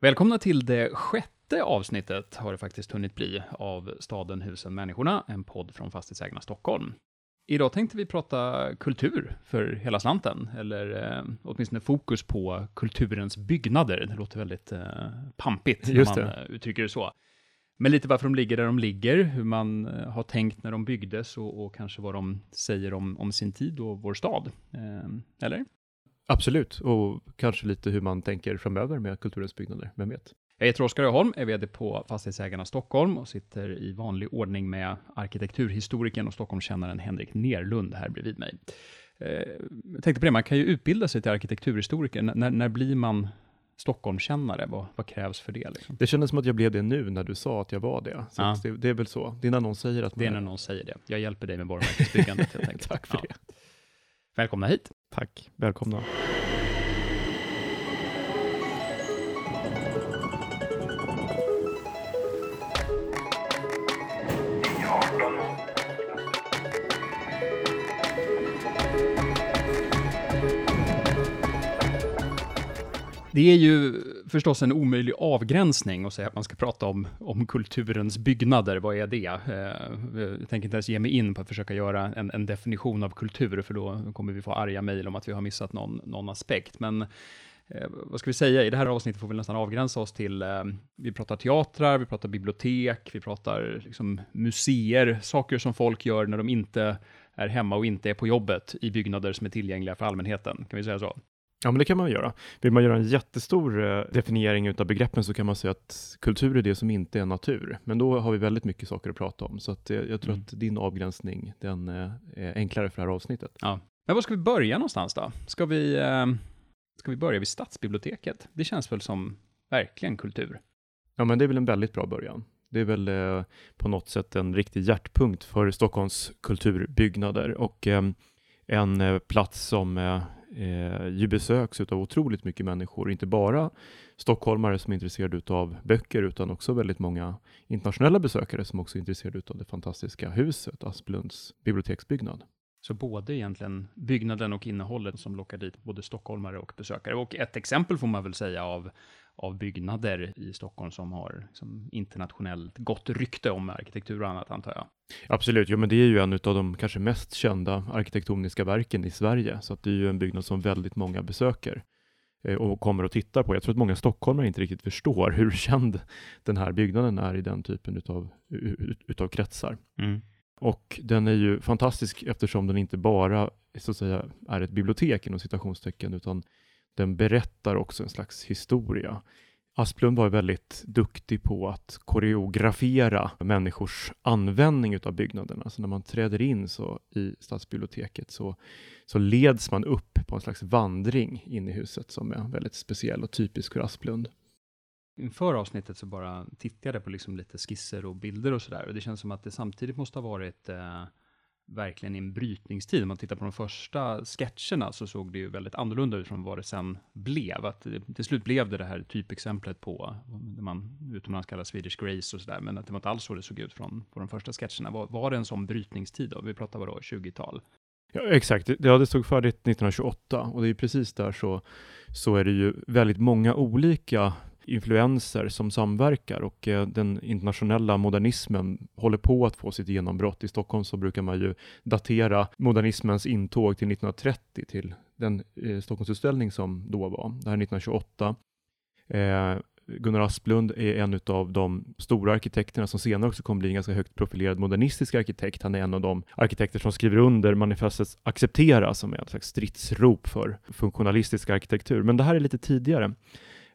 Välkomna till det sjätte avsnittet, har det faktiskt hunnit bli, av Staden, husen, människorna, en podd från Fastighetsägarna Stockholm. Idag tänkte vi prata kultur för hela slanten, eller eh, åtminstone fokus på kulturens byggnader. Det låter väldigt eh, pampigt Just när man det. eh, uttrycker det så. Men lite varför de ligger där de ligger, hur man eh, har tänkt när de byggdes och, och kanske vad de säger om, om sin tid och vår stad. Eh, eller? Absolut, och kanske lite hur man tänker framöver med kulturens byggnader, vem vet? Jag heter Oskar Öholm, är vd på Fastighetsägarna Stockholm och sitter i vanlig ordning med arkitekturhistorikern och Stockholmskännaren Henrik Nerlund här bredvid mig. Eh, jag tänkte på det, man kan ju utbilda sig till arkitekturhistoriker. När, när blir man Stockholmskännare? Vad, vad krävs för det? Liksom? Det kändes som att jag blev det nu när du sa att jag var det. Ja. det, det är väl så. Det är när någon säger att man Det är när någon säger det. Jag hjälper dig med varumärkesbyggandet helt enkelt. Tack för Ja. det. Välkomna hit. Tack, välkomna. Det är ju förstås en omöjlig avgränsning att säga att man ska prata om, om kulturens byggnader. Vad är det? Eh, jag tänker inte ens ge mig in på att försöka göra en, en definition av kultur, för då kommer vi få arga mejl om att vi har missat någon, någon aspekt. Men eh, vad ska vi säga? I det här avsnittet får vi nästan avgränsa oss till, eh, vi pratar teatrar, vi pratar bibliotek, vi pratar liksom museer, saker som folk gör när de inte är hemma och inte är på jobbet i byggnader som är tillgängliga för allmänheten. Kan vi säga så? Ja, men det kan man göra. Vill man göra en jättestor eh, definiering av begreppen så kan man säga att kultur är det som inte är natur. Men då har vi väldigt mycket saker att prata om. Så att, eh, jag tror Mm. att din avgränsning, den eh, är enklare för det här avsnittet. Ja. Men var ska vi börja någonstans då? Ska vi, eh, ska vi börja vid stadsbiblioteket? Det känns väl som verkligen kultur? Ja, men det är väl en väldigt bra början. Det är väl eh, på något sätt en riktig hjärtpunkt för Stockholms kulturbyggnader och eh, en eh, plats som eh, ju besöks av otroligt mycket människor, inte bara stockholmare som är intresserade av böcker, utan också väldigt många internationella besökare som också är intresserade av det fantastiska huset, Asplunds biblioteksbyggnad. Så både egentligen byggnaden och innehållet som lockar dit både stockholmare och besökare. Och ett exempel får man väl säga av, av byggnader i Stockholm som har liksom internationellt gott rykte om arkitektur och annat, antar jag. Absolut, jo, men det är ju en av de kanske mest kända arkitektoniska verken i Sverige, så att det är ju en byggnad som väldigt många besöker eh, och kommer och tittar på. Jag tror att många stockholmare inte riktigt förstår hur känd den här byggnaden är i den typen utav, ut- utav kretsar. Och den är ju fantastisk eftersom den inte bara så att säga, är ett bibliotek inom citationstecken, utan den berättar också en slags historia. Asplund var väldigt duktig på att koreografera människors användning utav byggnaderna. Så när man träder in så i stadsbiblioteket så, så leds man upp på en slags vandring in i huset som är väldigt speciell och typisk för Asplund. Inför avsnittet så bara tittade jag på liksom lite skisser och bilder och sådär. Och det känns som att det samtidigt måste ha varit eh, verkligen i en brytningstid. Om man tittar på de första sketcherna så såg det ju väldigt annorlunda ut från vad det sen blev. Att det, till slut blev det det här typexemplet på, det man utomlands kallar Swedish Grace och sådär. Men att det var inte alls så det såg ut från på de första sketcherna. Var, var det en sån brytningstid då? Vi pratar vadå, 20-tal? Ja, exakt. Ja, det stod färdigt 1928 och det är precis där så, så är det ju väldigt många olika influenser som samverkar och eh, den internationella modernismen håller på att få sitt genombrott. I Stockholm så brukar man ju datera modernismens intåg till 1930 till den eh, Stockholmsutställning som då var. Det här är 1928. Eh, Gunnar Asplund är en av de stora arkitekterna som senare också kommer bli en ganska högt profilerad modernistisk arkitekt. Han är en av de arkitekter som skriver under manifestet Acceptera som är ett slags stridsrop för funktionalistisk arkitektur. Men det här är lite tidigare.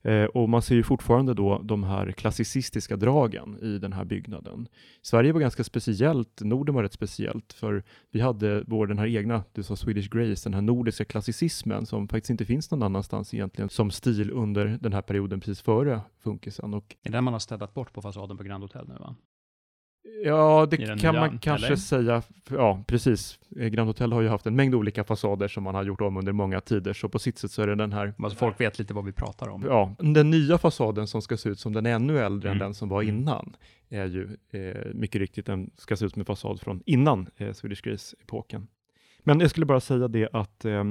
Eh, och man ser ju fortfarande då de här klassicistiska dragen i den här byggnaden. Sverige var ganska speciellt, Norden var rätt speciellt, för vi hade vår, den här egna, du sa Swedish Grace, den här nordiska klassicismen som faktiskt inte finns någon annanstans egentligen som stil under den här perioden precis före funkisen. Och Det är den man har städat bort på fasaden på Grand Hotel nu va? Ja, det kan nya, man kanske eller? säga. Ja, precis. Eh, Grand Hotel har ju haft en mängd olika fasader som man har gjort om under många tider, så på sitt sätt så är det den här Alltså folk vet lite vad vi pratar om. Ja, den nya fasaden som ska se ut som den är ännu äldre Mm. än den som var Mm. innan är ju eh, mycket riktigt, den ska se ut som en fasad från innan eh, Swedish Grace-epoken. Men jag skulle bara säga det att eh,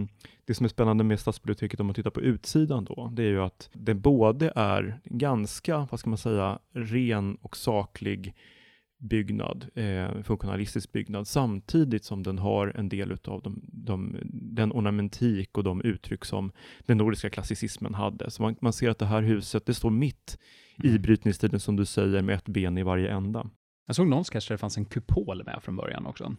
det som är spännande med stadsbiblioteket om man tittar på utsidan då, det är ju att det både är ganska, vad ska man säga, ren och saklig byggnad, eh, funktionalistisk byggnad, samtidigt som den har en del av de, de, den ornamentik och de uttryck som den nordiska klassicismen hade. Så man, man ser att det här huset, det står mitt mm. i brytningstiden som du säger, med ett ben i varje ända. Jag såg någonstans där det fanns en kupol med från början också.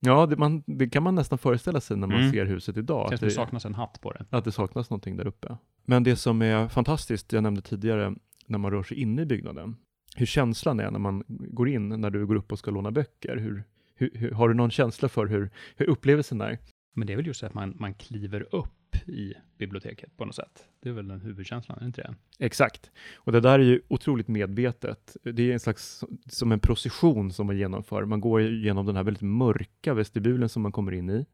Ja, det, man, det kan man nästan föreställa sig när man mm. ser huset idag. Det, att det saknas en hatt på det. Att det saknas någonting där uppe. Men det som är fantastiskt, jag nämnde tidigare, när man rör sig inne i byggnaden, hur känslan är när man går in, när du går upp och ska låna böcker. Hur, hur, hur har du någon känsla för hur, hur upplevelsen är? Men det är väl just att man, man kliver upp i biblioteket på något sätt. Det är väl den huvudkänslan, är inte det? Exakt. Och det där är ju otroligt medvetet. Det är en slags, som en procession som man genomför. Man går igenom den här väldigt mörka vestibulen som man kommer in i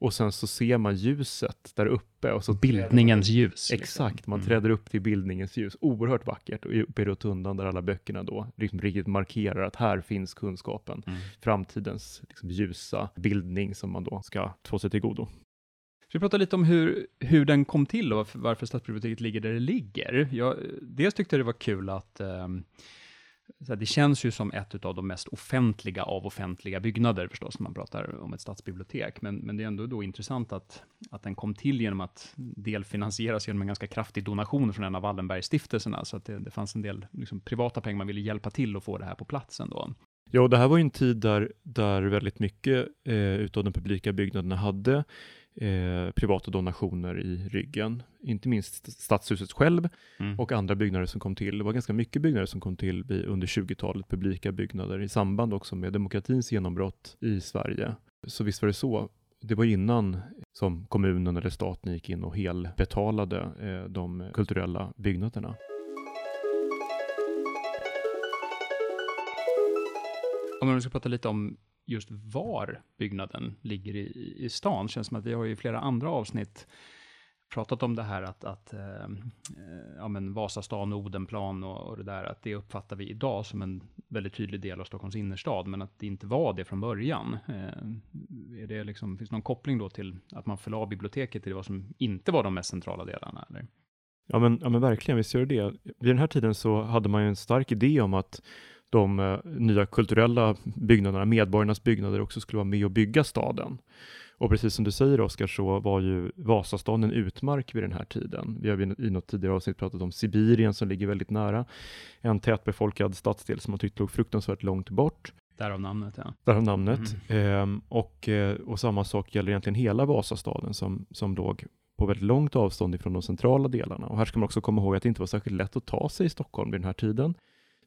och sen så ser man ljuset där uppe. Och så Bildningens ljus. Liksom. Exakt, man mm. träder upp till bildningens ljus. Oerhört vackert. Och uppe i rotundan där alla böckerna då liksom riktigt markerar att här finns kunskapen. Mm. Framtidens liksom, ljusa bildning som man då ska få sig till godo. Ska vi prata lite om hur, hur den kom till och varför, varför stadsbiblioteket ligger där det ligger? Jag, dels tyckte jag det var kul att um, det känns ju som ett av de mest offentliga av offentliga byggnader förstås, när man pratar om ett stadsbibliotek. Men, men det är ändå då intressant att, att den kom till genom att delfinansieras genom en ganska kraftig donation från en av Wallenbergstiftelserna. Så att det, det fanns en del liksom, privata pengar man ville hjälpa till att få det här på plats ändå. Ja, och det här var ju en tid där, där väldigt mycket eh, utav de publika byggnaderna hade eh, privata donationer i ryggen. Inte minst Stadshuset själv mm. och andra byggnader som kom till. Det var ganska mycket byggnader som kom till under 20-talet, publika byggnader i samband också med demokratins genombrott i Sverige. Så visst var det så. Det var innan som kommunen eller staten gick in och helbetalade eh, de kulturella byggnaderna. Om man ska prata lite om just var byggnaden ligger i, i stan. Känns som att vi har i flera andra avsnitt pratat om det här att, att eh, eh, ja, men Vasastan Odenplan och, och det där, att det uppfattar vi idag som en väldigt tydlig del av Stockholms innerstad, men att det inte var det från början. Eh, är det liksom, finns det någon koppling då till att man förlade biblioteket till vad som inte var de mest centrala delarna? Eller? Ja men, ja men verkligen, visst gör det Vid den här tiden så hade man ju en stark idé om att de eh, nya kulturella byggnaderna, medborgarnas byggnader, också skulle vara med och bygga staden. Och precis som du säger Oskar, så var ju Vasastan en utmark vid den här tiden. Vi har i något tidigare avsnitt pratat om Sibirien som ligger väldigt nära. En tätbefolkad stadsdel som man tyckte låg fruktansvärt långt bort. Därav namnet, ja. Därav namnet. Mm. Ehm, och, eh, och samma sak gäller egentligen hela Vasastaden som, som låg på väldigt långt avstånd ifrån de centrala delarna. Och här ska man också komma ihåg att det inte var särskilt lätt att ta sig i Stockholm vid den här tiden.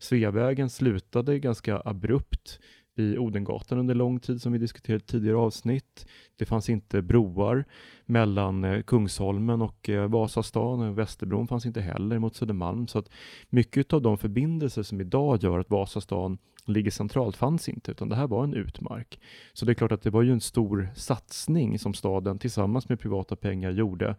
Sveavägen slutade ganska abrupt vid Odengatan under lång tid som vi diskuterat tidigare avsnitt. Det fanns inte broar mellan eh, Kungsholmen och eh, Vasastan. Västerbron fanns inte heller mot Södermalm. Så att mycket av de förbindelser som idag gör att Vasastan ligger centralt fanns inte, utan det här var en utmark. Så det är klart att det var ju en stor satsning som staden tillsammans med privata pengar gjorde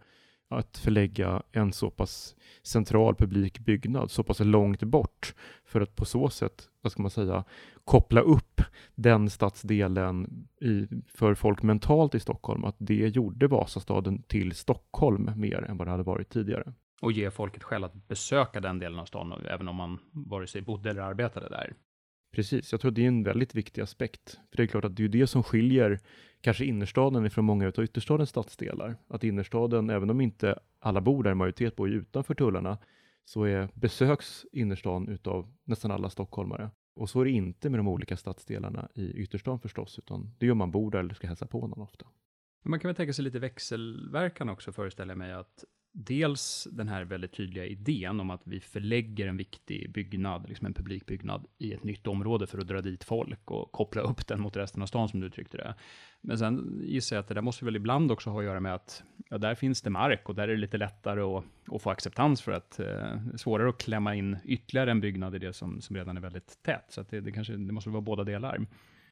att förlägga en så pass central publik byggnad så pass långt bort för att på så sätt, vad ska man säga, koppla upp den stadsdelen i, för folk mentalt i Stockholm, att det gjorde Vasastaden till Stockholm mer än vad det hade varit tidigare. Och ge folket skäl att besöka den delen av stan, även om man vare sig bodde eller arbetade där. Precis, jag tror att det är en väldigt viktig aspekt. För det är klart att det är det som skiljer kanske innerstaden ifrån många av ytterstadens stadsdelar. Att innerstaden, även om inte alla bor där, majoritet bor ju utanför tullarna, så är besöks innerstan utav nästan alla stockholmare. Och så är det inte med de olika stadsdelarna i ytterstan förstås, utan det är om man bor där eller ska hälsa på någon ofta. Man kan väl tänka sig lite växelverkan också, föreställer jag mig, att dels den här väldigt tydliga idén om att vi förlägger en viktig byggnad, liksom en publikbyggnad, i ett nytt område för att dra dit folk och koppla upp den mot resten av stan som du uttryckte det. Men sen gissar jag att det där måste väl ibland också ha att göra med att ja, där finns det mark och där är det lite lättare att, att få acceptans för att eh, svårare att klämma in ytterligare en byggnad i det som, som redan är väldigt tätt. Så att det, det kanske, det måste vara båda delar.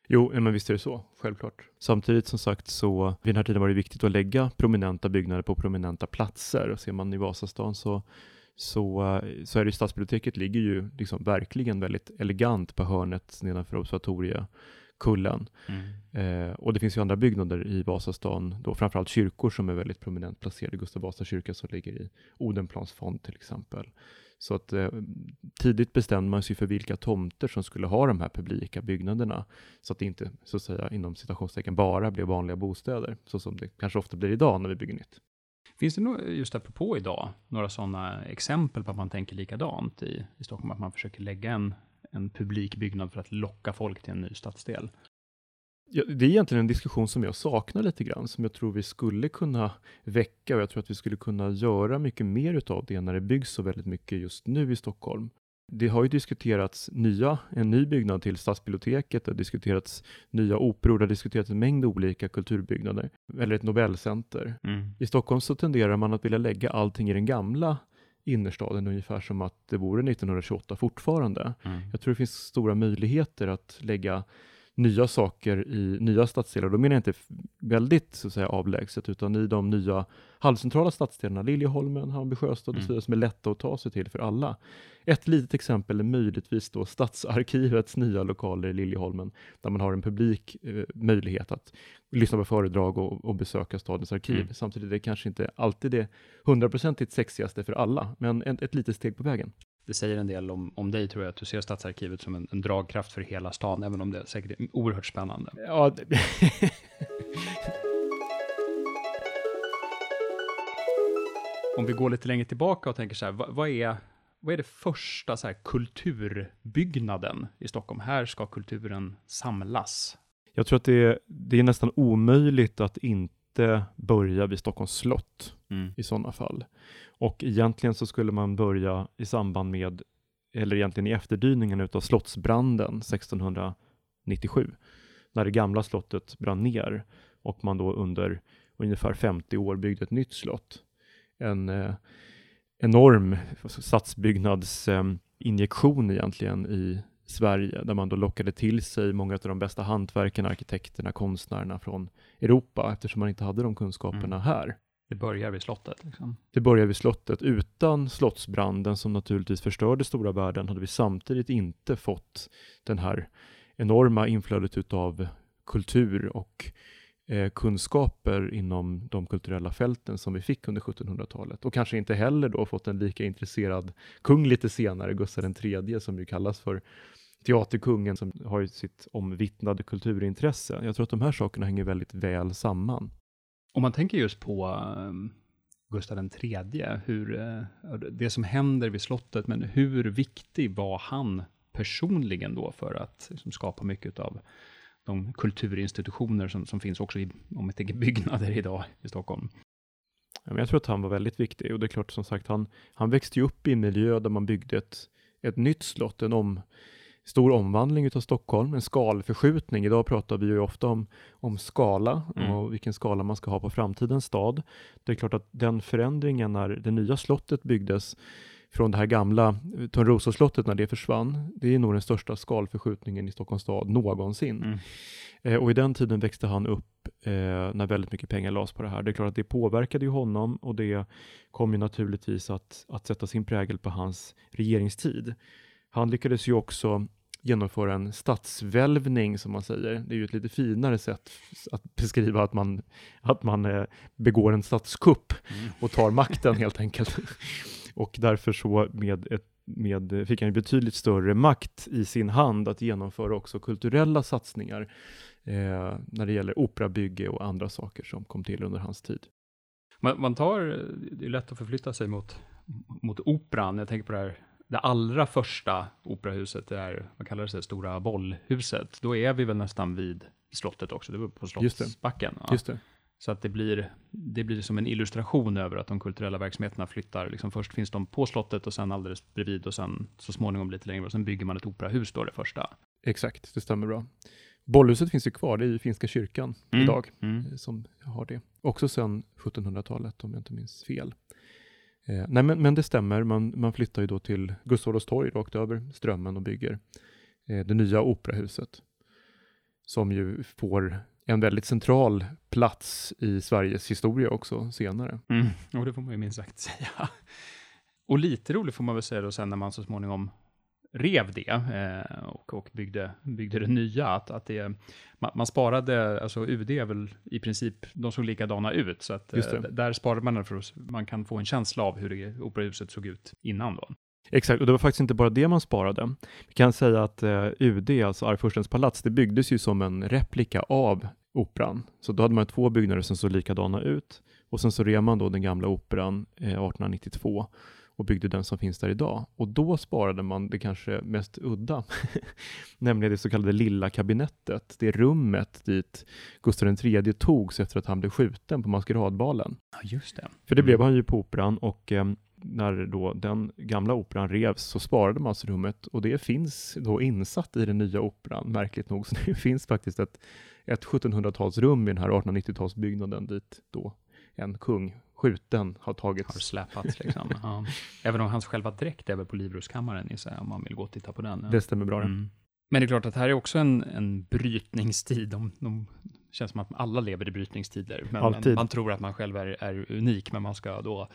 Jo, men visst är det så, självklart. Samtidigt som sagt så, vid den här tiden var det viktigt att lägga prominenta byggnader på prominenta platser. Och ser man i Vasastan så, så, så är det stadsbiblioteket ligger ju liksom verkligen väldigt elegant på hörnet nedanför observatoriet kullen. Mm. Eh, och det finns ju andra byggnader i Vasastan, då framförallt kyrkor som är väldigt prominent placerade. Gustav Vasa kyrka som ligger i Odenplans fond till exempel. Så att eh, tidigt bestämde man sig för vilka tomter som skulle ha de här publika byggnaderna. Så att det inte, så att säga, inom citationstecken bara blev vanliga bostäder, så som det kanske ofta blir idag när vi bygger nytt. Finns det just apropå idag, några sådana exempel på att man tänker likadant i, i Stockholm, att man försöker lägga en, en publik byggnad för att locka folk till en ny stadsdel? Ja, det är egentligen en diskussion som jag saknar lite grann, som jag tror vi skulle kunna väcka och jag tror att vi skulle kunna göra mycket mer utav det när det byggs så väldigt mycket just nu i Stockholm. Det har ju diskuterats nya, en ny byggnad till stadsbiblioteket, det har diskuterats nya operor, det har diskuterats en mängd olika kulturbyggnader, eller ett Nobelcenter. Mm. I Stockholm så tenderar man att vilja lägga allting i den gamla innerstaden ungefär som att det vore 1928 fortfarande. Mm. Jag tror det finns stora möjligheter att lägga nya saker i nya stadsdelar. Då menar jag inte väldigt så att säga, avlägset, utan i de nya halvcentrala stadsdelarna, Liljeholmen, Hammarby sjöstad och så mm. vidare, som är lätta att ta sig till för alla. Ett litet exempel är möjligtvis då Stadsarkivets nya lokaler i Liljeholmen, där man har en publik eh, möjlighet att lyssna på föredrag och, och besöka stadens arkiv. Mm. Samtidigt är det kanske inte alltid det hundraprocentigt sexigaste för alla, men ett, ett litet steg på vägen det säger en del om, om dig tror jag, att du ser Stadsarkivet som en, en dragkraft för hela stan, även om det säkert är oerhört spännande. Ja, det... om vi går lite längre tillbaka och tänker så här, vad, vad är, vad är det första så här, kulturbyggnaden i Stockholm? Här ska kulturen samlas. Jag tror att det är, det är nästan omöjligt att inte börja vid Stockholms slott mm. i sådana fall. Och egentligen så skulle man börja i samband med, eller egentligen i efterdyningen utav slottsbranden 1697, när det gamla slottet brann ner och man då under ungefär 50 år byggde ett nytt slott. En eh, enorm stadsbyggnadsinjektion eh, egentligen i Sverige, där man då lockade till sig många av de bästa hantverkarna, arkitekterna, konstnärerna från Europa, eftersom man inte hade de kunskaperna mm. här. Det börjar vid slottet? Liksom. Det börjar vid slottet. Utan slottsbranden som naturligtvis förstörde stora värden hade vi samtidigt inte fått den här enorma inflödet utav kultur och eh, kunskaper inom de kulturella fälten som vi fick under 1700-talet och kanske inte heller då fått en lika intresserad kung lite senare, Gustav III, som ju kallas för teaterkungen som har ju sitt omvittnade kulturintresse. Jag tror att de här sakerna hänger väldigt väl samman. Om man tänker just på ehm, Gustav III, hur, eh, det som händer vid slottet, men hur viktig var han personligen då för att liksom, skapa mycket av de kulturinstitutioner som, som finns också i, om jag tänker byggnader idag i Stockholm? Jag tror att han var väldigt viktig och det är klart som sagt, han, han växte ju upp i en miljö där man byggde ett, ett nytt slott, en om, stor omvandling utav Stockholm, en skalförskjutning. Idag pratar vi ju ofta om, om skala mm. och vilken skala man ska ha på framtidens stad. Det är klart att den förändringen när det nya slottet byggdes från det här gamla Törnrosaslottet när det försvann, det är nog den största skalförskjutningen i Stockholms stad någonsin. Mm. Eh, och i den tiden växte han upp eh, när väldigt mycket pengar lades på det här. Det är klart att det påverkade ju honom och det kom ju naturligtvis att, att sätta sin prägel på hans regeringstid. Han lyckades ju också genomföra en statsvälvning, som man säger. Det är ju ett lite finare sätt att beskriva att man, att man eh, begår en statskupp mm. och tar makten helt enkelt. och därför så med ett med, fick han betydligt större makt i sin hand att genomföra också kulturella satsningar eh, när det gäller operabygge och andra saker som kom till under hans tid. Man, man tar, det är lätt att förflytta sig mot, mot operan. Jag tänker på det här det allra första operahuset är, vad kallar det, Stora bollhuset, då är vi väl nästan vid slottet också, det var på Slottsbacken. Just det. Just det. Så att det blir, det blir som en illustration över att de kulturella verksamheterna flyttar. Liksom först finns de på slottet och sen alldeles bredvid och sen så småningom lite längre och sen bygger man ett operahus då det första. Exakt, det stämmer bra. Bollhuset finns ju kvar, det är ju Finska kyrkan mm. idag mm. som har det. Också sedan 1700-talet om jag inte minns fel. Eh, nej, men, men det stämmer. Man, man flyttar ju då till Gustav Adolfs torg rakt över Strömmen och bygger eh, det nya operahuset. Som ju får en väldigt central plats i Sveriges historia också senare. Mm, och det får man ju minst sagt säga. Och lite roligt får man väl säga då sen när man så småningom rev det eh, och, och byggde, byggde det nya, att, att det, man, man, sparade, alltså UD är väl i princip, de såg likadana ut, så att eh, där sparade man för att man kan få en känsla av hur det, operahuset såg ut innan då. Exakt, och det var faktiskt inte bara det man sparade. Vi kan säga att eh, UD, alltså Arvfurstens palats, det byggdes ju som en replika av operan. Så då hade man två byggnader som såg likadana ut. Och sen så rev man då den gamla operan eh, 1892 och byggde den som finns där idag. Och då sparade man det kanske mest udda, nämligen det så kallade lilla kabinettet, det rummet dit Gustav III togs efter att han blev skjuten på maskeradbalen. Ja, just det. För det mm. blev han ju på operan och eh, när då den gamla operan revs så sparade man alltså rummet och det finns då insatt i den nya operan, märkligt nog. Så det finns faktiskt ett, ett 1700-talsrum i den här 1890-talsbyggnaden dit då en kung skjuten har tagits. Har släpats liksom. ja. Även om hans själva dräkt är väl på Livrustkammaren om man vill gå och titta på den. Ja. Det stämmer bra. Mm. Men det är klart att här är också en, en brytningstid. De, de känns som att alla lever i brytningstider. Men, men man tror att man själv är, är unik, men man ska då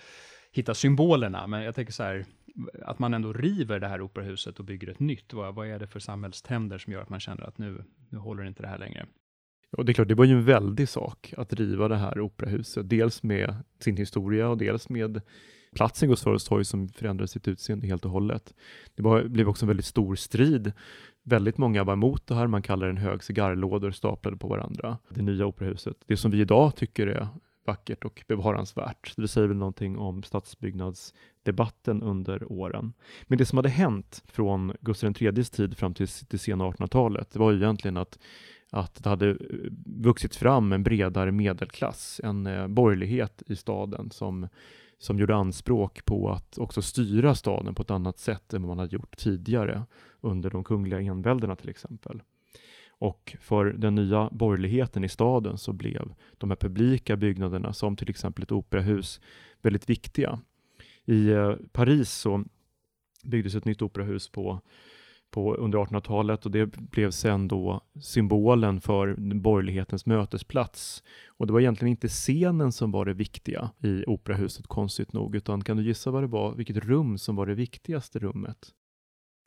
hitta symbolerna. Men jag tänker så här, att man ändå river det här operahuset och bygger ett nytt. Vad, vad är det för samhällständer som gör att man känner att nu, nu håller inte det här längre? Och det är klart, det var ju en väldig sak att riva det här operahuset. Dels med sin historia och dels med platsen Gustav Adolfs torg som förändrade sitt utseende helt och hållet. Det var, blev också en väldigt stor strid. Väldigt många var emot det här. Man kallar det en hög cigarrlådor staplade på varandra. Det nya operahuset. Det som vi idag tycker är vackert och bevaransvärt. Det säger väl någonting om stadsbyggnadsdebatten under åren. Men det som hade hänt från Gustav IIIs tid fram till det sena 1800-talet, det var ju egentligen att att det hade eh, vuxit fram en bredare medelklass, en eh, borgerlighet i staden som, som gjorde anspråk på att också styra staden på ett annat sätt än vad man hade gjort tidigare under de kungliga enväldena till exempel. Och för den nya borgerligheten i staden så blev de här publika byggnaderna, som till exempel ett operahus, väldigt viktiga. I eh, Paris så byggdes ett nytt operahus på på, under 1800-talet och det blev sen då symbolen för borgerlighetens mötesplats. Och det var egentligen inte scenen som var det viktiga i operahuset, konstigt nog, utan kan du gissa vad det var, vilket rum som var det viktigaste rummet?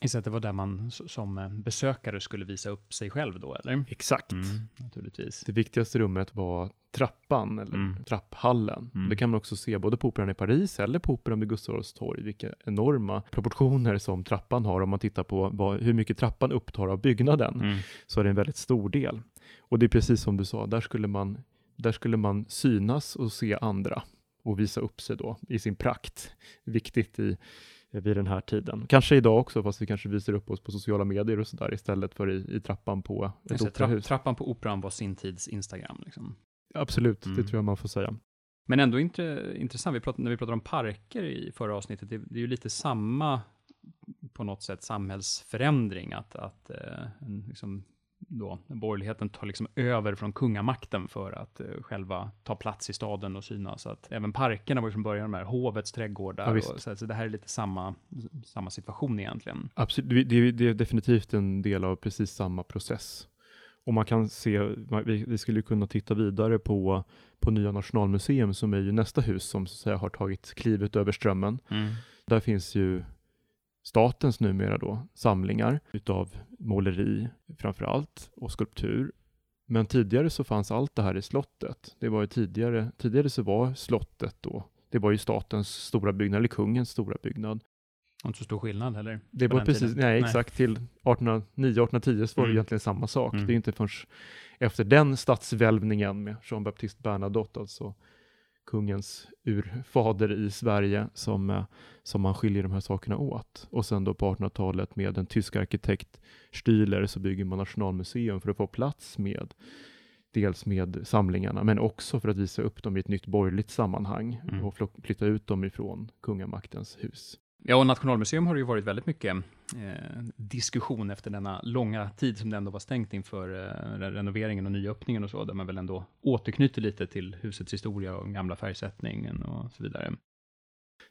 Att det var där man som eh, besökare skulle visa upp sig själv då, eller? Exakt. Mm, naturligtvis. Det viktigaste rummet var trappan, eller mm. trapphallen. Mm. Det kan man också se både på Operan i Paris eller på Operan vid Gustav Adolfs torg, vilka enorma proportioner som trappan har. Om man tittar på vad, hur mycket trappan upptar av byggnaden, mm. så är det en väldigt stor del. Och det är precis som du sa, där skulle man, där skulle man synas och se andra och visa upp sig då i sin prakt. Viktigt i vid den här tiden. Kanske idag också, fast vi kanske visar upp oss på sociala medier och sådär istället för i, i trappan på ett alltså, operahus. Trappan på operan var sin tids Instagram. Liksom. Absolut, mm. det tror jag man får säga. Men ändå inte, intressant, vi pratade, när vi pratade om parker i förra avsnittet, det, det är ju lite samma på något sätt samhällsförändring, att, att eh, en, liksom, då, borgerligheten tar liksom över från kungamakten för att uh, själva ta plats i staden och synas. Så att även parkerna var ju från början de här hovets trädgårdar. Ja, och, så, så, det här är lite samma, samma situation egentligen. Absolut, det är, det är definitivt en del av precis samma process. Och man kan se, vi, vi skulle kunna titta vidare på, på Nya Nationalmuseum som är ju nästa hus som så att säga har tagit klivet över strömmen. Mm. Där finns ju statens numera då samlingar utav måleri framför allt och skulptur. Men tidigare så fanns allt det här i slottet. Det var ju tidigare, tidigare så var slottet då, det var ju statens stora byggnad, eller kungens stora byggnad. Och inte så stor skillnad heller? Det var precis, nej, nej, exakt, till 1809-1810 så var det mm. egentligen samma sak. Mm. Det är inte förrän efter den statsvälvningen med Jean Baptiste Bernadotte, alltså kungens urfader i Sverige som, eh, som man skiljer de här sakerna åt. Och sen då på 1800-talet med en tysk arkitekt Stühler så bygger man Nationalmuseum för att få plats med dels med samlingarna, men också för att visa upp dem i ett nytt borgerligt sammanhang mm. och flytta ut dem ifrån kungamaktens hus. Ja, och Nationalmuseum har det ju varit väldigt mycket eh, diskussion efter denna långa tid som det ändå var stängt inför eh, renoveringen och nyöppningen och så, där man väl ändå återknyter lite till husets historia och gamla färgsättningen och så vidare.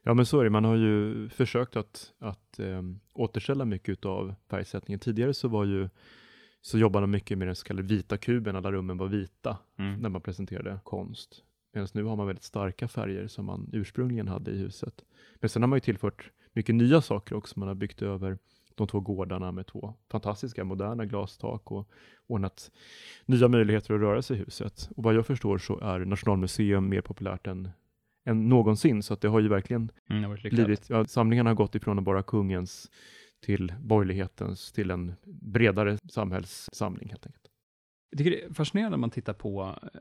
Ja, men så är det. Man har ju försökt att, att eh, återställa mycket av färgsättningen. Tidigare så var ju så jobbade man mycket med den så kallade vita kuben, alla rummen var vita mm. när man presenterade konst. Medan nu har man väldigt starka färger som man ursprungligen hade i huset. Men sen har man ju tillfört mycket nya saker också. Man har byggt över de två gårdarna med två fantastiska moderna glastak och ordnat nya möjligheter att röra sig i huset. Och vad jag förstår så är Nationalmuseum mer populärt än, än någonsin, så att det har ju verkligen Mm, blivit, ja, samlingarna har gått ifrån att vara kungens till borgerlighetens, till en bredare samhällssamling helt enkelt. Jag tycker det är fascinerande när man tittar på, eh,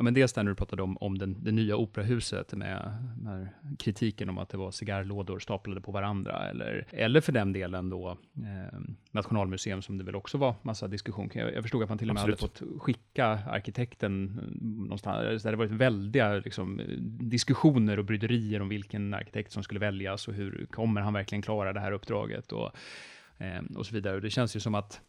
ja men dels när du pratade om, om den, det nya operahuset med, med kritiken om att det var cigarrlådor staplade på varandra, eller, eller för den delen då eh, Nationalmuseum som det väl också var massa diskussion kring. Jag, jag förstod att man till och med Absolut. hade fått skicka arkitekten eh, någonstans, där det varit väldiga liksom, diskussioner och bryderier om vilken arkitekt som skulle väljas och hur kommer han verkligen klara det här uppdraget och, eh, och så vidare. Och det känns ju som att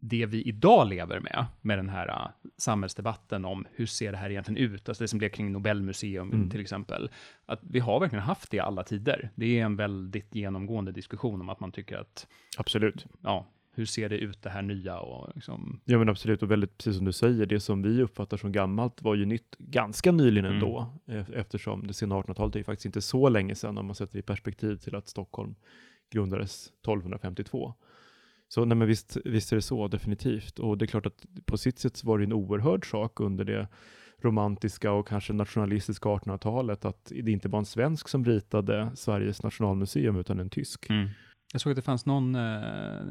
det vi idag lever med, med den här uh, samhällsdebatten om hur ser det här egentligen ut, alltså det som blev kring Nobelmuseum Mm. till exempel, att vi har verkligen haft det i alla tider. Det är en väldigt genomgående diskussion om att man tycker att, Absolut. ja, hur ser det ut det här nya och liksom, Ja men absolut, och väldigt precis som du säger, det som vi uppfattar som gammalt var ju nytt ganska nyligen Mm. ändå, eh, eftersom det sena 1800-talet är ju faktiskt inte så länge sedan om man sätter det i perspektiv till att Stockholm grundades 1252. Så nej men visst, visst är det så, definitivt. Och det är klart att på sitt sätt var det en oerhörd sak under det romantiska och kanske nationalistiska 1800-talet att det inte var en svensk som ritade Sveriges nationalmuseum utan en tysk. Jag såg att det fanns någon, eh,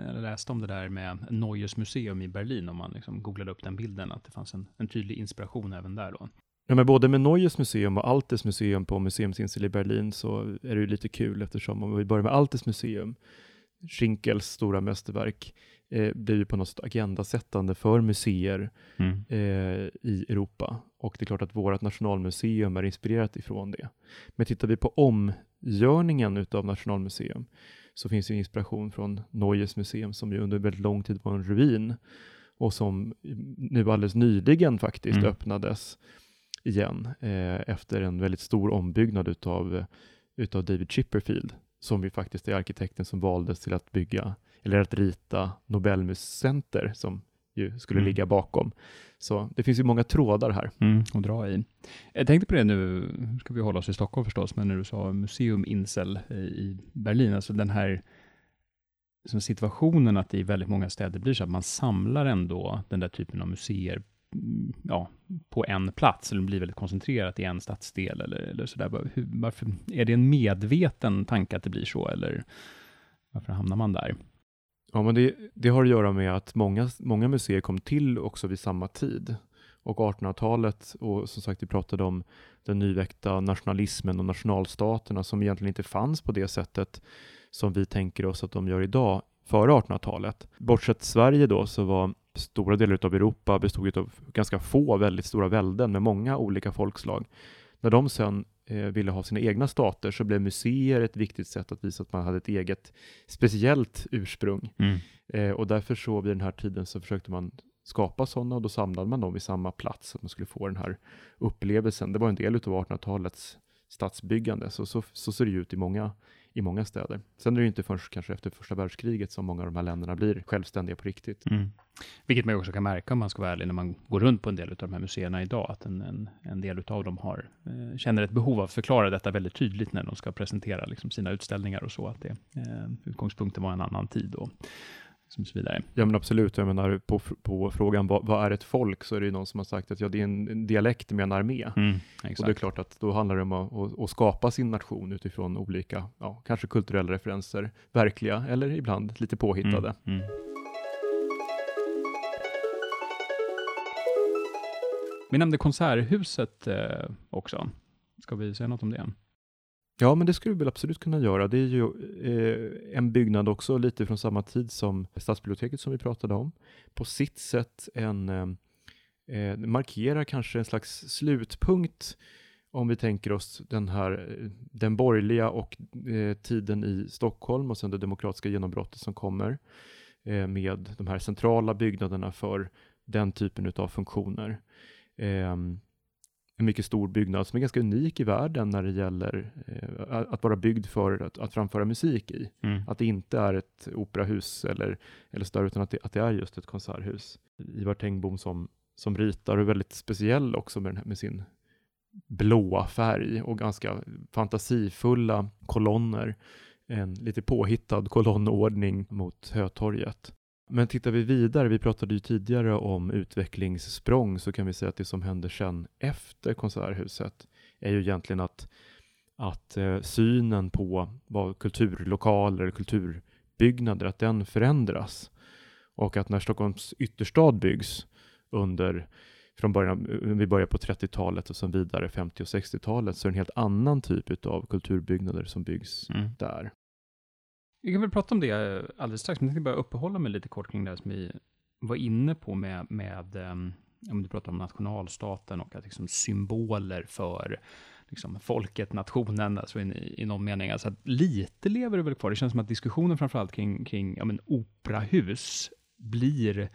jag läste om det där med Neues Museum i Berlin, om man liksom googlade upp den bilden, att det fanns en, en tydlig inspiration även där då. Ja, men både med Neues museum och Altes museum på Museumsinsel i Berlin så är det ju lite kul eftersom om vi börjar med Altes museum, Schinkels stora mästerverk, eh, blir ju på något sätt agendasättande för museer eh, i Europa. Och det är klart att vårt nationalmuseum är inspirerat ifrån det. Men tittar vi på omgörningen utav Nationalmuseum så finns det inspiration från Neues museum som ju under väldigt lång tid var en ruin och som nu alldeles nyligen faktiskt Mm. öppnades igen eh, efter en väldigt stor ombyggnad utav, utav David Chipperfield som ju faktiskt är arkitekten som valdes till att bygga eller att rita Nobelmus Center som ju skulle Mm. ligga bakom. Så det finns ju många trådar här. Mm, att dra i. Jag tänkte på det nu, ska vi hålla oss i Stockholm förstås, men när du sa Museum Insel i- i Berlin, alltså den här som situationen att det i väldigt många städer blir så att man samlar ändå den där typen av museer ja, på en plats, eller blir väldigt koncentrerat i en stadsdel eller, eller sådär. Hur, varför, är det en medveten tanke att det blir så, eller varför hamnar man där? Ja, men det, det har att göra med att många, många museer kom till också vid samma tid. Och 1800-talet, och som sagt vi pratade om den nyväckta nationalismen och nationalstaterna som egentligen inte fanns på det sättet som vi tänker oss att de gör idag, före 1800-talet. Bortsett Sverige då så var stora delar av Europa bestod av ganska få väldigt stora välden med många olika folkslag. När de sen eh, ville ha sina egna stater så blev museer ett viktigt sätt att visa att man hade ett eget speciellt ursprung. Eh, och därför så vid den här tiden så försökte man skapa sådana och då samlade man dem vid samma plats så att man skulle få den här upplevelsen. Det var en del av 1800-talets stadsbyggande, så, så, så ser det ut i många, i många städer. Sen är det ju inte först kanske efter första världskriget som många av de här länderna blir självständiga på riktigt. Mm. Vilket man också kan märka om man ska vara ärlig när man går runt på en del av de här museerna idag, att en, en, en del av dem har, eh, känner ett behov av att förklara detta väldigt tydligt när de ska presentera liksom, sina utställningar och så, att det, eh, utgångspunkten var en annan tid och, liksom så vidare. Ja men absolut, jag menar på, på frågan vad, vad är ett folk så är det ju någon som har sagt att ja, det är en, en dialekt med en armé. Exakt. Och det är klart att då handlar det om att, att, att skapa sin nation utifrån olika, ja, kanske kulturella referenser, verkliga eller ibland lite påhittade. Mm. Mm. Vi nämnde Konserthuset eh, också. Ska vi säga något om det? Ja, men det skulle vi väl absolut kunna göra. Det är ju eh, en byggnad också lite från samma tid som stadsbiblioteket som vi pratade om. På sitt sätt en, eh, eh markerar kanske en slags slutpunkt om vi tänker oss den här, eh, den borgerliga och eh, tiden i Stockholm och sen det demokratiska genombrottet som kommer eh, med de här centrala byggnaderna för den typen av funktioner. Ehm, en mycket stor byggnad som är ganska unik i världen när det gäller eh, att vara byggd för att, att framföra musik i. Mm. Att det inte är ett operahus eller, eller större, utan att det, att det är just ett konserthus. Ivar Tengbom som, som ritar och är väldigt speciell också med, här, med sin blåa färg och ganska fantasifulla kolonner en lite påhittad kolonnordning mot Hötorget. Men tittar vi vidare, vi pratade ju tidigare om utvecklingssprång, så kan vi säga att det som händer sen efter Konserthuset är ju egentligen att, att eh, synen på vad kulturlokaler, kulturbyggnader, att den förändras. Och att när Stockholms ytterstad byggs under från början, vi börjar på 30-talet och sen vidare 50 och 60-talet, så är det en helt annan typ av kulturbyggnader som byggs mm. där. Vi kan väl prata om det eh, alldeles strax, men jag tänkte bara uppehålla mig lite kort kring det som vi var inne på med, med ehm, om du pratar om nationalstaten och att liksom symboler för liksom folket, nationen, alltså i, i någon mening. Alltså att lite lever det väl kvar. Det känns som att diskussionen framförallt kring, kring ja, men operahus blir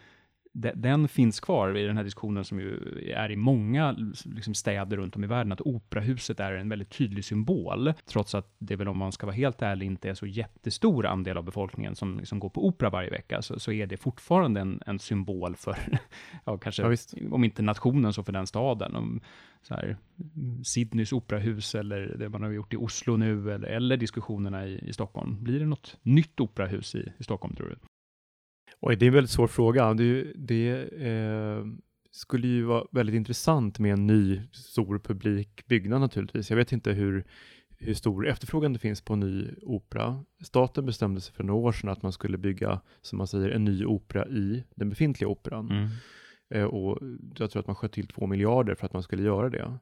den finns kvar i den här diskussionen som ju är i många liksom, städer runt om i världen, att operahuset är en väldigt tydlig symbol, trots att det väl om man ska vara helt ärlig inte är så jättestor andel av befolkningen som liksom går på opera varje vecka, så, så är det fortfarande en, en symbol för, ja kanske, ja, om inte nationen så för den staden. Om, så här, Sydneys operahus eller det man har gjort i Oslo nu, eller, eller diskussionerna i, i Stockholm. Blir det något nytt operahus i, i Stockholm, tror du? Oj, det är en väldigt svår fråga. Det, det eh, skulle ju vara väldigt intressant med en ny stor publik byggnad naturligtvis. Jag vet inte hur, hur stor efterfrågan det finns på en ny opera. Staten bestämde sig för några år sedan att man skulle bygga, som man säger, en ny opera i den befintliga operan. Mm. Eh, och jag tror att man sköt till två miljarder för att man skulle göra det.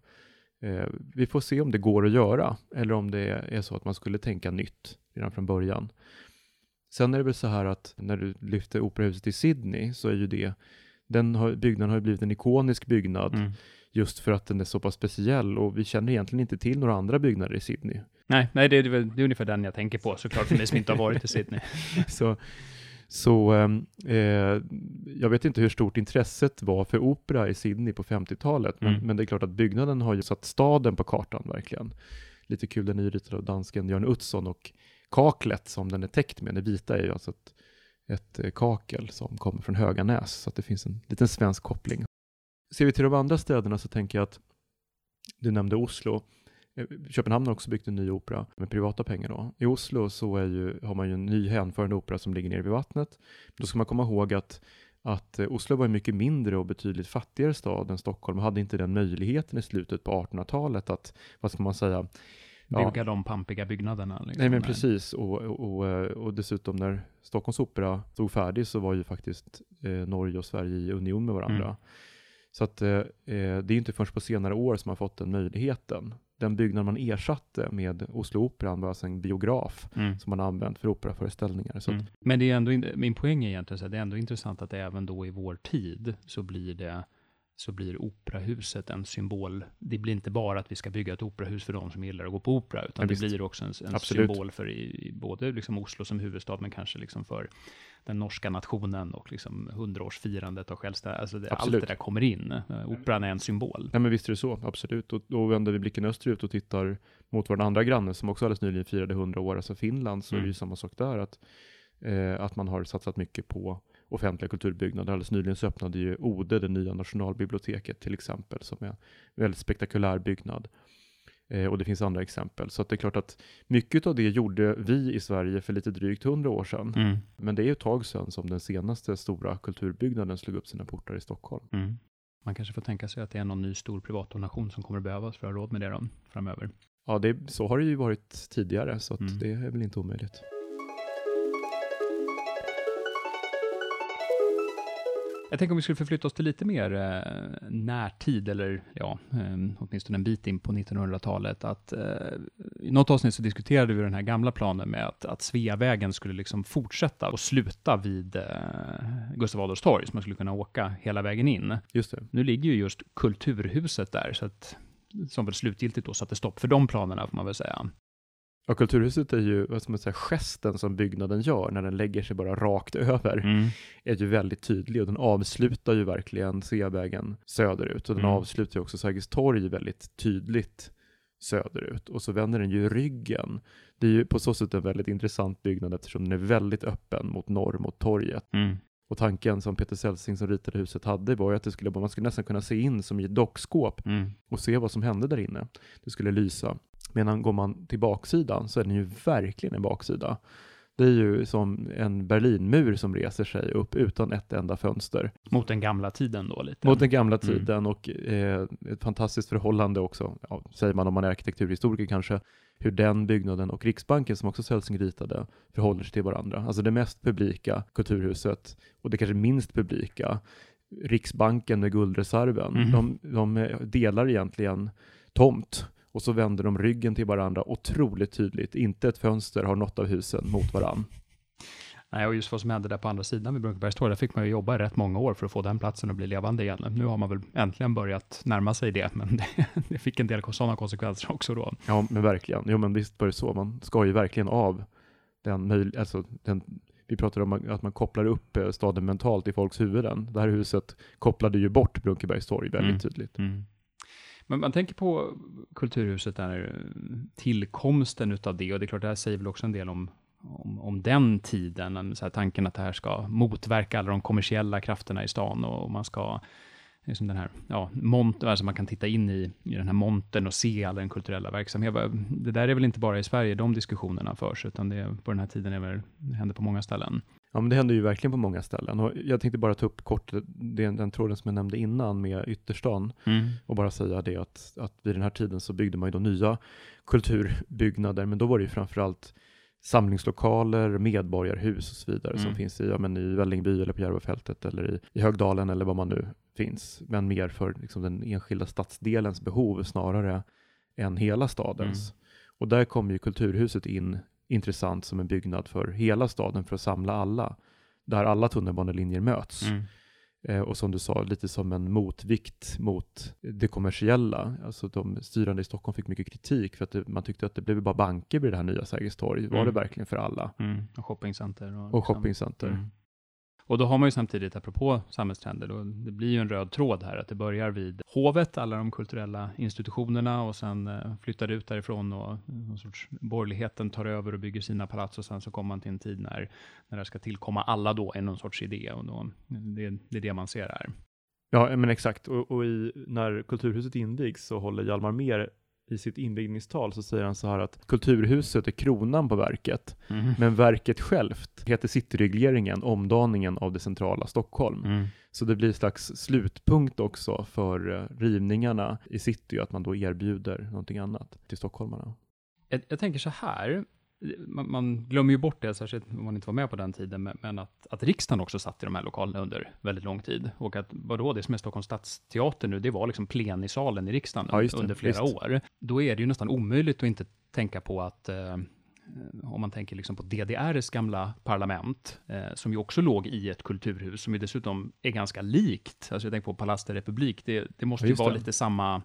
Eh, vi får se om det går att göra, eller om det är så att man skulle tänka nytt redan från början. Sen är det väl så här att när du lyfter operahuset i Sydney så är ju det, den har, byggnaden har ju blivit en ikonisk byggnad mm. just för att den är så pass speciell och vi känner egentligen inte till några andra byggnader i Sydney. Nej, nej det, är, det är ungefär den jag tänker på såklart för mig som inte har varit i Sydney. så så ehm, eh, jag vet inte hur stort intresset var för opera i Sydney på 50-talet, men, mm. men, det är klart att byggnaden har ju satt staden på kartan verkligen. Lite kul, den är nyritad av dansken Björn Utzon och kaklet som den är täckt med, det vita är ju alltså ett, ett eh, kakel som kommer från Höganäs, så att det finns en liten svensk koppling. Ser vi till de andra städerna så tänker jag att du nämnde Oslo. Eh, Köpenhamn har också byggt en ny opera med privata pengar. Då. I Oslo så är ju, har man ju en ny hänförande opera som ligger nere vid vattnet. Då ska man komma ihåg att, att eh, Oslo var en mycket mindre och betydligt fattigare stad än Stockholm och hade inte den möjligheten i slutet på 1800-talet att, vad ska man säga, bygga ja. de pampiga byggnaderna. Liksom. Nej men precis, och, och, och, och, dessutom när Stockholms opera stod färdig så var ju faktiskt eh, Norge och Sverige i union med varandra. Mm. Så att eh, eh det är inte först på senare år som man fått den möjligheten. Den byggnad man ersatte med Oslo-operan var alltså en biograf mm. som man använt för operaföreställningar. Så mm. Men det är ändå, min poäng är egentligen att det är ändå intressant att även då i vår tid så blir det så blir operahuset en symbol. Det blir inte bara att vi ska bygga ett operahus för de som gillar att gå på opera, utan ja, det blir också en, en symbol för i, i, både liksom Oslo som huvudstad, men kanske liksom för den norska nationen och liksom hundraårsfirandet av självständighet. Alltså det, allt det där kommer in. Eh, operan är en symbol. Ja, men visst är det så, absolut. Och då vänder vi blicken österut och tittar mot vår andra granne som också alldeles nyligen firade hundra år, alltså Finland, så mm. är det ju mm. samma sak där, att, eh, att man har satsat mycket på offentliga kulturbyggnader. Alldeles nyligen så öppnade ju Ode, det nya nationalbiblioteket till exempel, som är en väldigt spektakulär byggnad. Eh, och det finns andra exempel. Så det är klart att mycket av det gjorde vi i Sverige för lite drygt hundra år sedan. Mm. Men det är ju ett tag sedan som den senaste stora kulturbyggnaden slog upp sina portar i Stockholm. Mm. Man kanske får tänka sig att det är någon ny stor privat donation som kommer att behövas för att ha råd med det framöver. Ja, det, så har det ju varit tidigare, så mm. det är väl inte omöjligt. Jag tänker om vi skulle förflytta oss till lite mer eh, närtid, eller ja, eh, åtminstone en bit in på 1900-talet. Att, eh, I något avsnitt så diskuterade vi den här gamla planen med att, att Sveavägen skulle liksom fortsätta och sluta vid eh, Gustav Adolfs torg, så man skulle kunna åka hela vägen in. Just det. Nu ligger ju just Kulturhuset där, så att, som väl slutgiltigt då satte stopp för de planerna, får man väl säga. Ja, Kulturhuset är ju, vad ska man säga, gesten som byggnaden gör när den lägger sig bara rakt över, mm. är ju väldigt tydlig och den avslutar ju verkligen Sveavägen söderut och den mm. avslutar ju också Sergels torg väldigt tydligt söderut och så vänder den ju ryggen. Det är ju på så sätt en väldigt intressant byggnad eftersom den är väldigt öppen mot norr, mot torget. Mm. Och tanken som Peter Celsing som ritade huset hade var ju att det skulle, man skulle nästan kunna se in som i ett dockskåp mm. och se vad som hände där inne. Det skulle lysa Medan går man till baksidan så är den ju verkligen en baksida. Det är ju som en Berlinmur som reser sig upp utan ett enda fönster. Mot den gamla tiden då lite? Mot den gamla mm. tiden mm. och eh, ett fantastiskt förhållande också, ja, säger man om man är arkitekturhistoriker kanske, hur den byggnaden och Riksbanken som också Sölsing ritade förhåller sig till varandra. Alltså det mest publika kulturhuset och det kanske minst publika, Riksbanken med guldreserven, mm. de, de delar egentligen tomt och så vänder de ryggen till varandra otroligt tydligt. Inte ett fönster har något av husen mot varandra. Nej, och just vad som hände där på andra sidan vid Brunkebergstorg, där fick man ju jobba i rätt många år för att få den platsen att bli levande igen. Nu har man väl äntligen börjat närma sig det, men det, det fick en del sådana konsekvenser också då. Ja, men verkligen. Jo, men visst var det så. Man ska ju verkligen av den alltså den vi pratar om att man kopplar upp eh, staden mentalt i folks huvuden. Det här huset kopplade ju bort Brunkebergstorg väldigt mm. tydligt. Mm. Men man tänker på Kulturhuset, där eh, tillkomsten utav det, och det är klart, det här säger väl också en del om, om, om den tiden, så här tanken att det här ska motverka alla de kommersiella krafterna i stan och man ska liksom den här, ja, mont, alltså man kan titta in i, i den här monten och se all den kulturella verksamheten. Det där är väl inte bara i Sverige de diskussionerna förs, utan det på den här tiden är väl, det händer på många ställen. Ja, men det händer ju verkligen på många ställen. Och jag tänkte bara ta upp kort den, den tråden som jag nämnde innan med ytterstan mm. och bara säga det att, att vid den här tiden så byggde man ju då nya kulturbyggnader, men då var det ju framförallt samlingslokaler, medborgarhus och så vidare mm. som finns i, ja, men i Vällingby eller på Järvafältet eller i, i Högdalen eller vad man nu finns, men mer för liksom, den enskilda stadsdelens behov snarare än hela stadens. Mm. Och där kommer ju Kulturhuset in intressant som en byggnad för hela staden för att samla alla, där alla tunnelbanelinjer möts. Mm. Eh, och som du sa, lite som en motvikt mot det kommersiella. Alltså de styrande i Stockholm fick mycket kritik för att det, man tyckte att det blev bara banker vid det här nya Sergels torg. Var mm. det verkligen för alla? Mm. Och shoppingcenter. Och, och liksom. shoppingcenter. Och då har man ju samtidigt, apropå samhällstrender, då, det blir ju en röd tråd här, att det börjar vid hovet, alla de kulturella institutionerna, och sen eh, flyttar det ut därifrån och någon sorts borgerligheten tar över och bygger sina palats, och sen så kommer man till en tid när, när det ska tillkomma alla då, i någon sorts idé, och då, det, det är det man ser här. Ja, men exakt. Och, och i, när Kulturhuset invigs så håller Hjalmar Mer i sitt invigningstal så säger han så här att Kulturhuset är kronan på verket, mm. men verket självt heter Cityregleringen, omdaningen av det centrala Stockholm. Mm. Så det blir en slags slutpunkt också för eh, rivningarna i city, att man då erbjuder någonting annat till stockholmarna. Jag, jag tänker så här, man, man, glömmer ju bort det, särskilt om man inte var med på den tiden, men att, att riksdagen också satt i de här lokalerna under väldigt lång tid. Och att vadå, det som är Stockholms stadsteater nu, det var liksom plenisalen i riksdagen ja, det, under flera just. år. Då är det ju nästan omöjligt att inte tänka på att eh, om man tänker liksom på DDRs gamla parlament, eh, som ju också låg i ett kulturhus, som ju dessutom är ganska likt. Alltså jag tänker på Palast Republik, det, det måste ja, ju vara det. lite samma,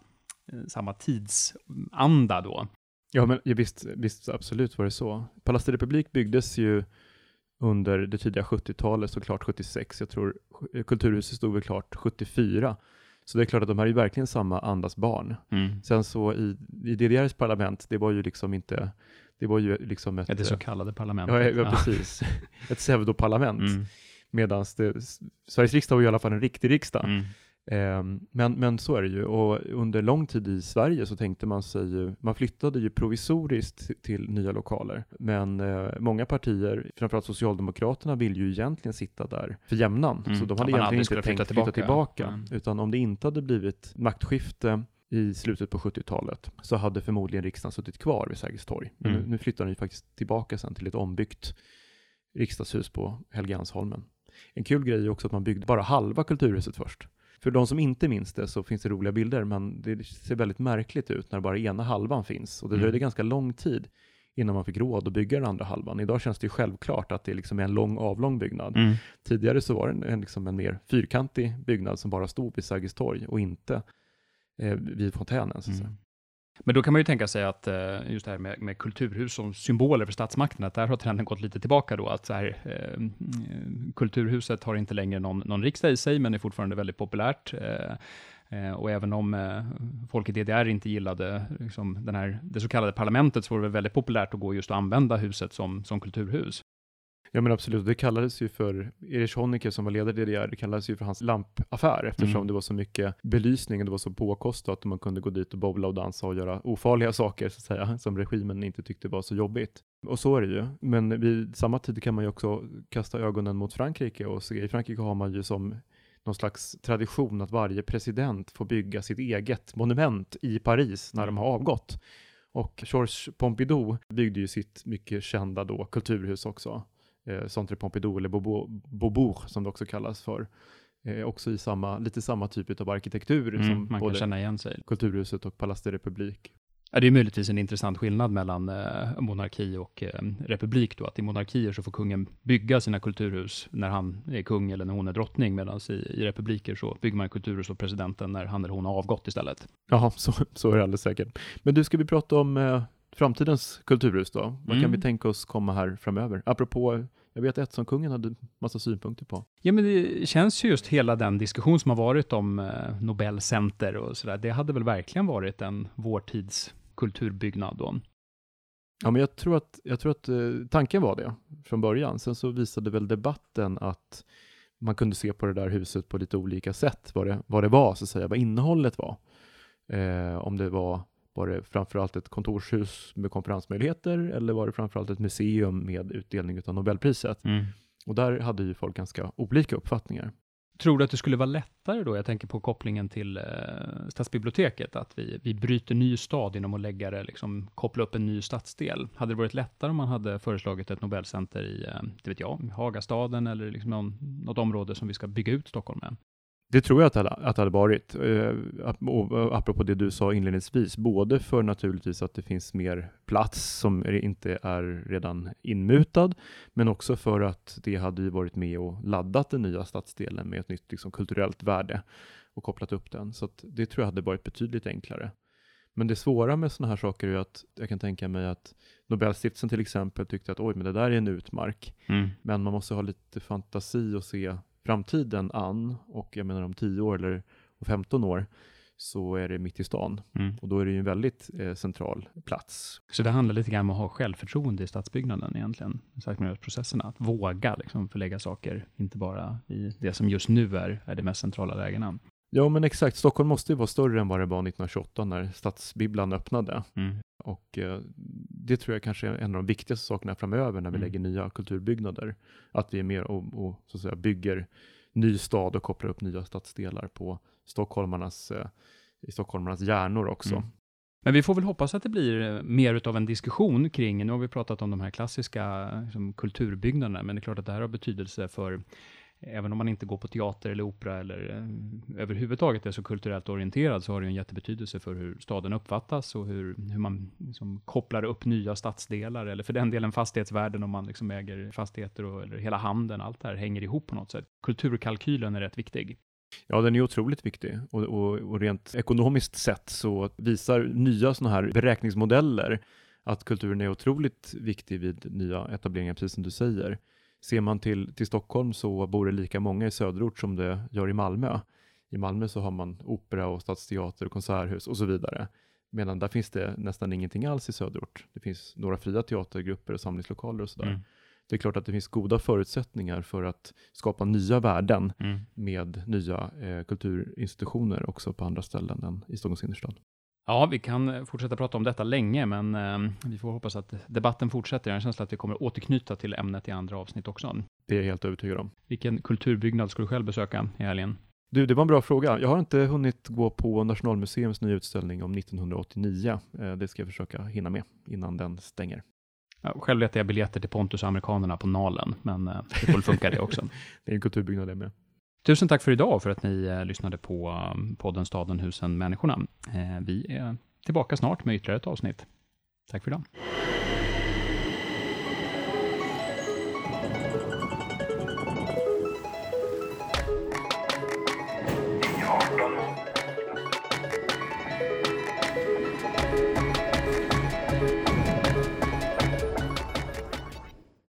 eh, samma tidsanda då. Ja, men ja, visst, visst, absolut var det så. Palast Republik byggdes ju under det tidiga 70-talet, såklart 76. Jag tror Kulturhuset stod väl klart 74. Så det är klart att de här är ju verkligen samma andas barn. Mm. Sen så i, i DDRs parlament, det var ju liksom inte, det var ju liksom ett... Ja, det så kallade parlamentet. Ja, ja precis. ett pseudoparlament. Mm. Medan Sveriges riksdag var i alla fall en riktig riksdag. Mm. Ehm, men, men så är det ju och under lång tid i Sverige så tänkte man sig ju, man flyttade ju provisoriskt till nya lokaler. Men eh, många partier, framförallt Socialdemokraterna, vill ju egentligen sitta där för jämnan. Mm. Så de hade egentligen inte tänkt flytta tillbaka, flytta tillbaka mm. utan om det inte hade blivit maktskifte i slutet på 70-talet så hade förmodligen riksdagen suttit kvar vid Sergels torg. Men mm. nu, nu flyttar den ju faktiskt tillbaka sen till ett ombyggt riksdagshus på Helgeandsholmen. En kul grej är också att man byggde bara halva kulturhuset först. För de som inte minns det så finns det roliga bilder, men det ser väldigt märkligt ut när bara ena halvan finns. Och det mm. dröjde ganska lång tid innan man fick råd att bygga den andra halvan. Idag känns det ju självklart att det liksom är en lång avlång byggnad. Mm. Tidigare så var det en, en, liksom en mer fyrkantig byggnad som bara stod vid Sergels torg och inte eh, vid fontänen. Så mm. Men då kan man ju tänka sig att eh, just det här med, med kulturhus som symboler för statsmakten, att där har trenden gått lite tillbaka då, att så här, eh, kulturhuset har inte längre någon, någon riksdag i sig, men är fortfarande väldigt populärt. Eh, eh och även om eh, folk i DDR inte gillade liksom, den här, det så kallade parlamentet, så var det väldigt populärt att gå just och använda huset som, som kulturhus. Ja men absolut, det kallades ju för, Erich Honecker som var ledare i DDR, det kallades ju för hans lampaffär eftersom mm. det var så mycket belysning och det var så påkostat och man kunde gå dit och bowla och dansa och göra ofarliga saker så att säga, som regimen inte tyckte var så jobbigt. Och så är det ju, men vid samma tid kan man ju också kasta ögonen mot Frankrike och se, i Frankrike har man ju som någon slags tradition att varje president får bygga sitt eget monument i Paris när de har avgått. Och Georges Pompidou byggde ju sitt mycket kända då kulturhus också eh, Centre Pompidou eller Beaubourg som det också kallas för. Eh, också i samma, lite samma typ av arkitektur mm, som man kan känna igen sig. Kulturhuset och Palais de Republik. Ja, det är möjligtvis en intressant skillnad mellan eh, monarki och eh, republik då, att i monarkier så får kungen bygga sina kulturhus när han är kung eller när hon är drottning, medan i, i republiker så bygger man kulturhus och presidenten när han eller hon har avgått istället. Jaha, så, så är det alldeles säkert. Men du, ska vi prata om eh, framtidens kulturhus då? Vad mm. kan vi tänka oss komma här framöver? Apropå jag vet ett som kungen hade massa synpunkter på. Ja, men det känns ju just hela den diskussion som har varit om eh, Nobelcenter och sådär. Det hade väl verkligen varit en vår tids kulturbyggnad då. Ja, men jag tror att, jag tror att eh, tanken var det från början. Sen så visade väl debatten att man kunde se på det där huset på lite olika sätt, vad det, vad det var, så att säga, vad innehållet var. Eh, om det var var det framförallt ett kontorshus med konferensmöjligheter eller var det framförallt ett museum med utdelning av Nobelpriset? Mm. Och där hade ju folk ganska olika uppfattningar. Tror du att det skulle vara lättare då, jag tänker på kopplingen till eh, stadsbiblioteket, att vi, vi bryter ny stad genom att lägga det, liksom, koppla upp en ny stadsdel? Hade det varit lättare om man hade föreslagit ett Nobelcenter i, eh, det vet jag, Hagastaden eller liksom någon, något område som vi ska bygga ut Stockholm med? Det tror jag att det, att hade varit, eh, apropå det du sa inledningsvis, både för naturligtvis att det finns mer plats som inte är redan inmutad, men också för att det hade ju varit med och laddat den nya stadsdelen med ett nytt liksom, kulturellt värde och kopplat upp den. Så det tror jag hade varit betydligt enklare. Men det svåra med sådana här saker är att jag kan tänka mig att Nobelstiftelsen till exempel tyckte att oj, men det där är en utmark. Mm. Men man måste ha lite fantasi och se framtiden an och jag menar om 10 år eller 15 år så är det mitt i stan mm. och då är det ju en väldigt eh, central plats. Så det handlar lite grann om att ha självförtroende i stadsbyggnaden egentligen, processerna, att våga liksom förlägga saker, inte bara i det som just nu är, är de mest centrala lägena. Ja, men exakt. Stockholm måste ju vara större än vad det var 1928 när stadsbibblan öppnade. Mm. Och eh, det tror jag kanske är en av de viktigaste sakerna framöver när vi mm. lägger nya kulturbyggnader. Att vi är mer och, och så att säga, bygger ny stad och kopplar upp nya stadsdelar på stockholmarnas, eh, i stockholmarnas hjärnor också. Mm. Men vi får väl hoppas att det blir eh, mer av en diskussion kring, nu har vi pratat om de här klassiska liksom, kulturbyggnaderna, men det är klart att det här har betydelse för även om man inte går på teater eller opera eller eh, överhuvudtaget är så kulturellt orienterad så har det en jättebetydelse för hur staden uppfattas och hur, hur man liksom kopplar upp nya stadsdelar eller för den delen fastighetsvärden om man liksom äger fastigheter och, eller hela handeln. Allt det här hänger ihop på något sätt. Kulturkalkylen är rätt viktig. Ja, den är otroligt viktig och, och, och rent ekonomiskt sett så visar nya sådana här beräkningsmodeller att kulturen är otroligt viktig vid nya etableringar, precis som du säger. Ser man till, till Stockholm så bor det lika många i söderort som det gör i Malmö. I Malmö så har man opera och stadsteater och konserthus och så vidare. Medan där finns det nästan ingenting alls i söderort. Det finns några fria teatergrupper och samlingslokaler och sådär. Mm. Det är klart att det finns goda förutsättningar för att skapa nya värden mm. med nya eh, kulturinstitutioner också på andra ställen än i Stockholms innerstad. Ja, vi kan fortsätta prata om detta länge, men eh, vi får hoppas att debatten fortsätter. Jag har en känsla att vi kommer återknyta till ämnet i andra avsnitt också. Det är jag helt övertygad om. Vilken kulturbyggnad ska du själv besöka i helgen? Du, det var en bra fråga. Jag har inte hunnit gå på Nationalmuseums nya utställning om 1989. Eh, det ska jag försöka hinna med innan den stänger. Ja, själv letar jag biljetter till Pontus och amerikanerna på Nalen, men eh, det får funka det också. det är en kulturbyggnad det med. Tusen tack för idag för att ni eh, lyssnade på eh, podden Staden, husen, människorna. Eh, vi är tillbaka snart med ytterligare ett avsnitt. Tack för idag.